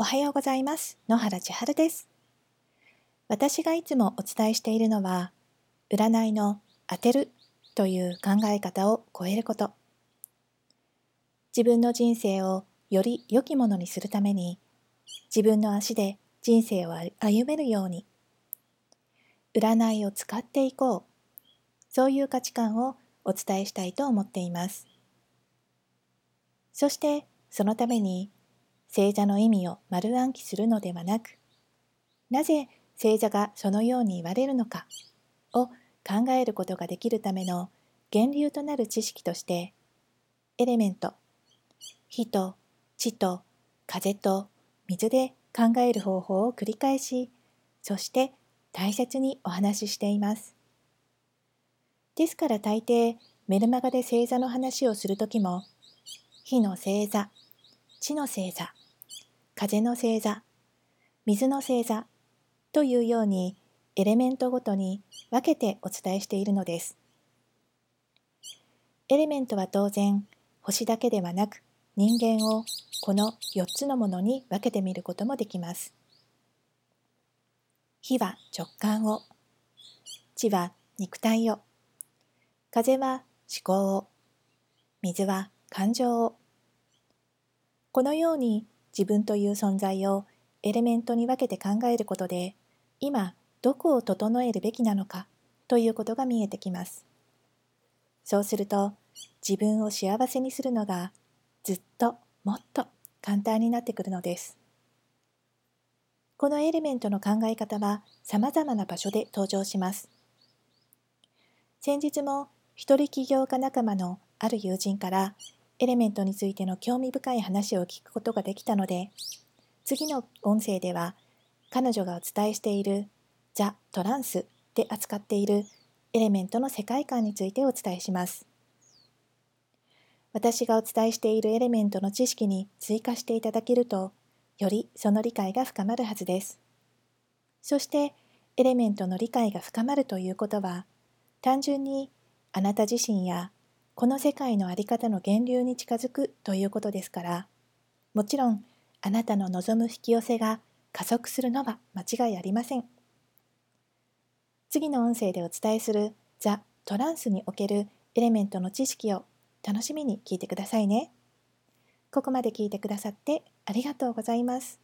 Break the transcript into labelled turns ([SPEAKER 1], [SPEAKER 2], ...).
[SPEAKER 1] おはようございます。野原千春です。私がいつもお伝えしているのは占いの当てるという考え方を超えること。自分の人生をより良きものにするために自分の足で人生を歩めるように占いを使っていこうそういう価値観をお伝えしたいと思っています。そしてそのために星座の意味を丸暗記するのではなくなぜ星座がそのように言われるのかを考えることができるための源流となる知識としてエレメント火と地と風と水で考える方法を繰り返しそして大切にお話ししています。ですから大抵メルマガで星座の話をするときも火の星座地の星座風の星座水の星座というようにエレメントごとに分けてお伝えしているのです。エレメントは当然星だけではなく人間をこの4つのものに分けてみることもできます。火は直感を、地は肉体を、風は思考を、水は感情を。このように自分という存在をエレメントに分けて考えることで今どこを整えるべきなのかということが見えてきます。そうすると自分を幸せにするのがずっともっと簡単になってくるのです。このエレメントの考え方は様々な場所で登場します。先日も一人起業家仲間のある友人からエレメントについての興味深い話を聞くことができたので、次の音声では彼女がお伝えしているザ・トランスで扱っているエレメントの世界観についてお伝えします。私がお伝えしているエレメントの知識に追加していただけると、よりその理解が深まるはずです。そして、エレメントの理解が深まるということは、単純にあなた自身やこの世界の在り方の源流に近づくということですから、もちろんあなたの望む引き寄せが加速するのは間違いありません。次の音声でお伝えするザ・トランスにおけるエレメントの知識を楽しみに聞いてくださいね。ここまで聞いてくださってありがとうございます。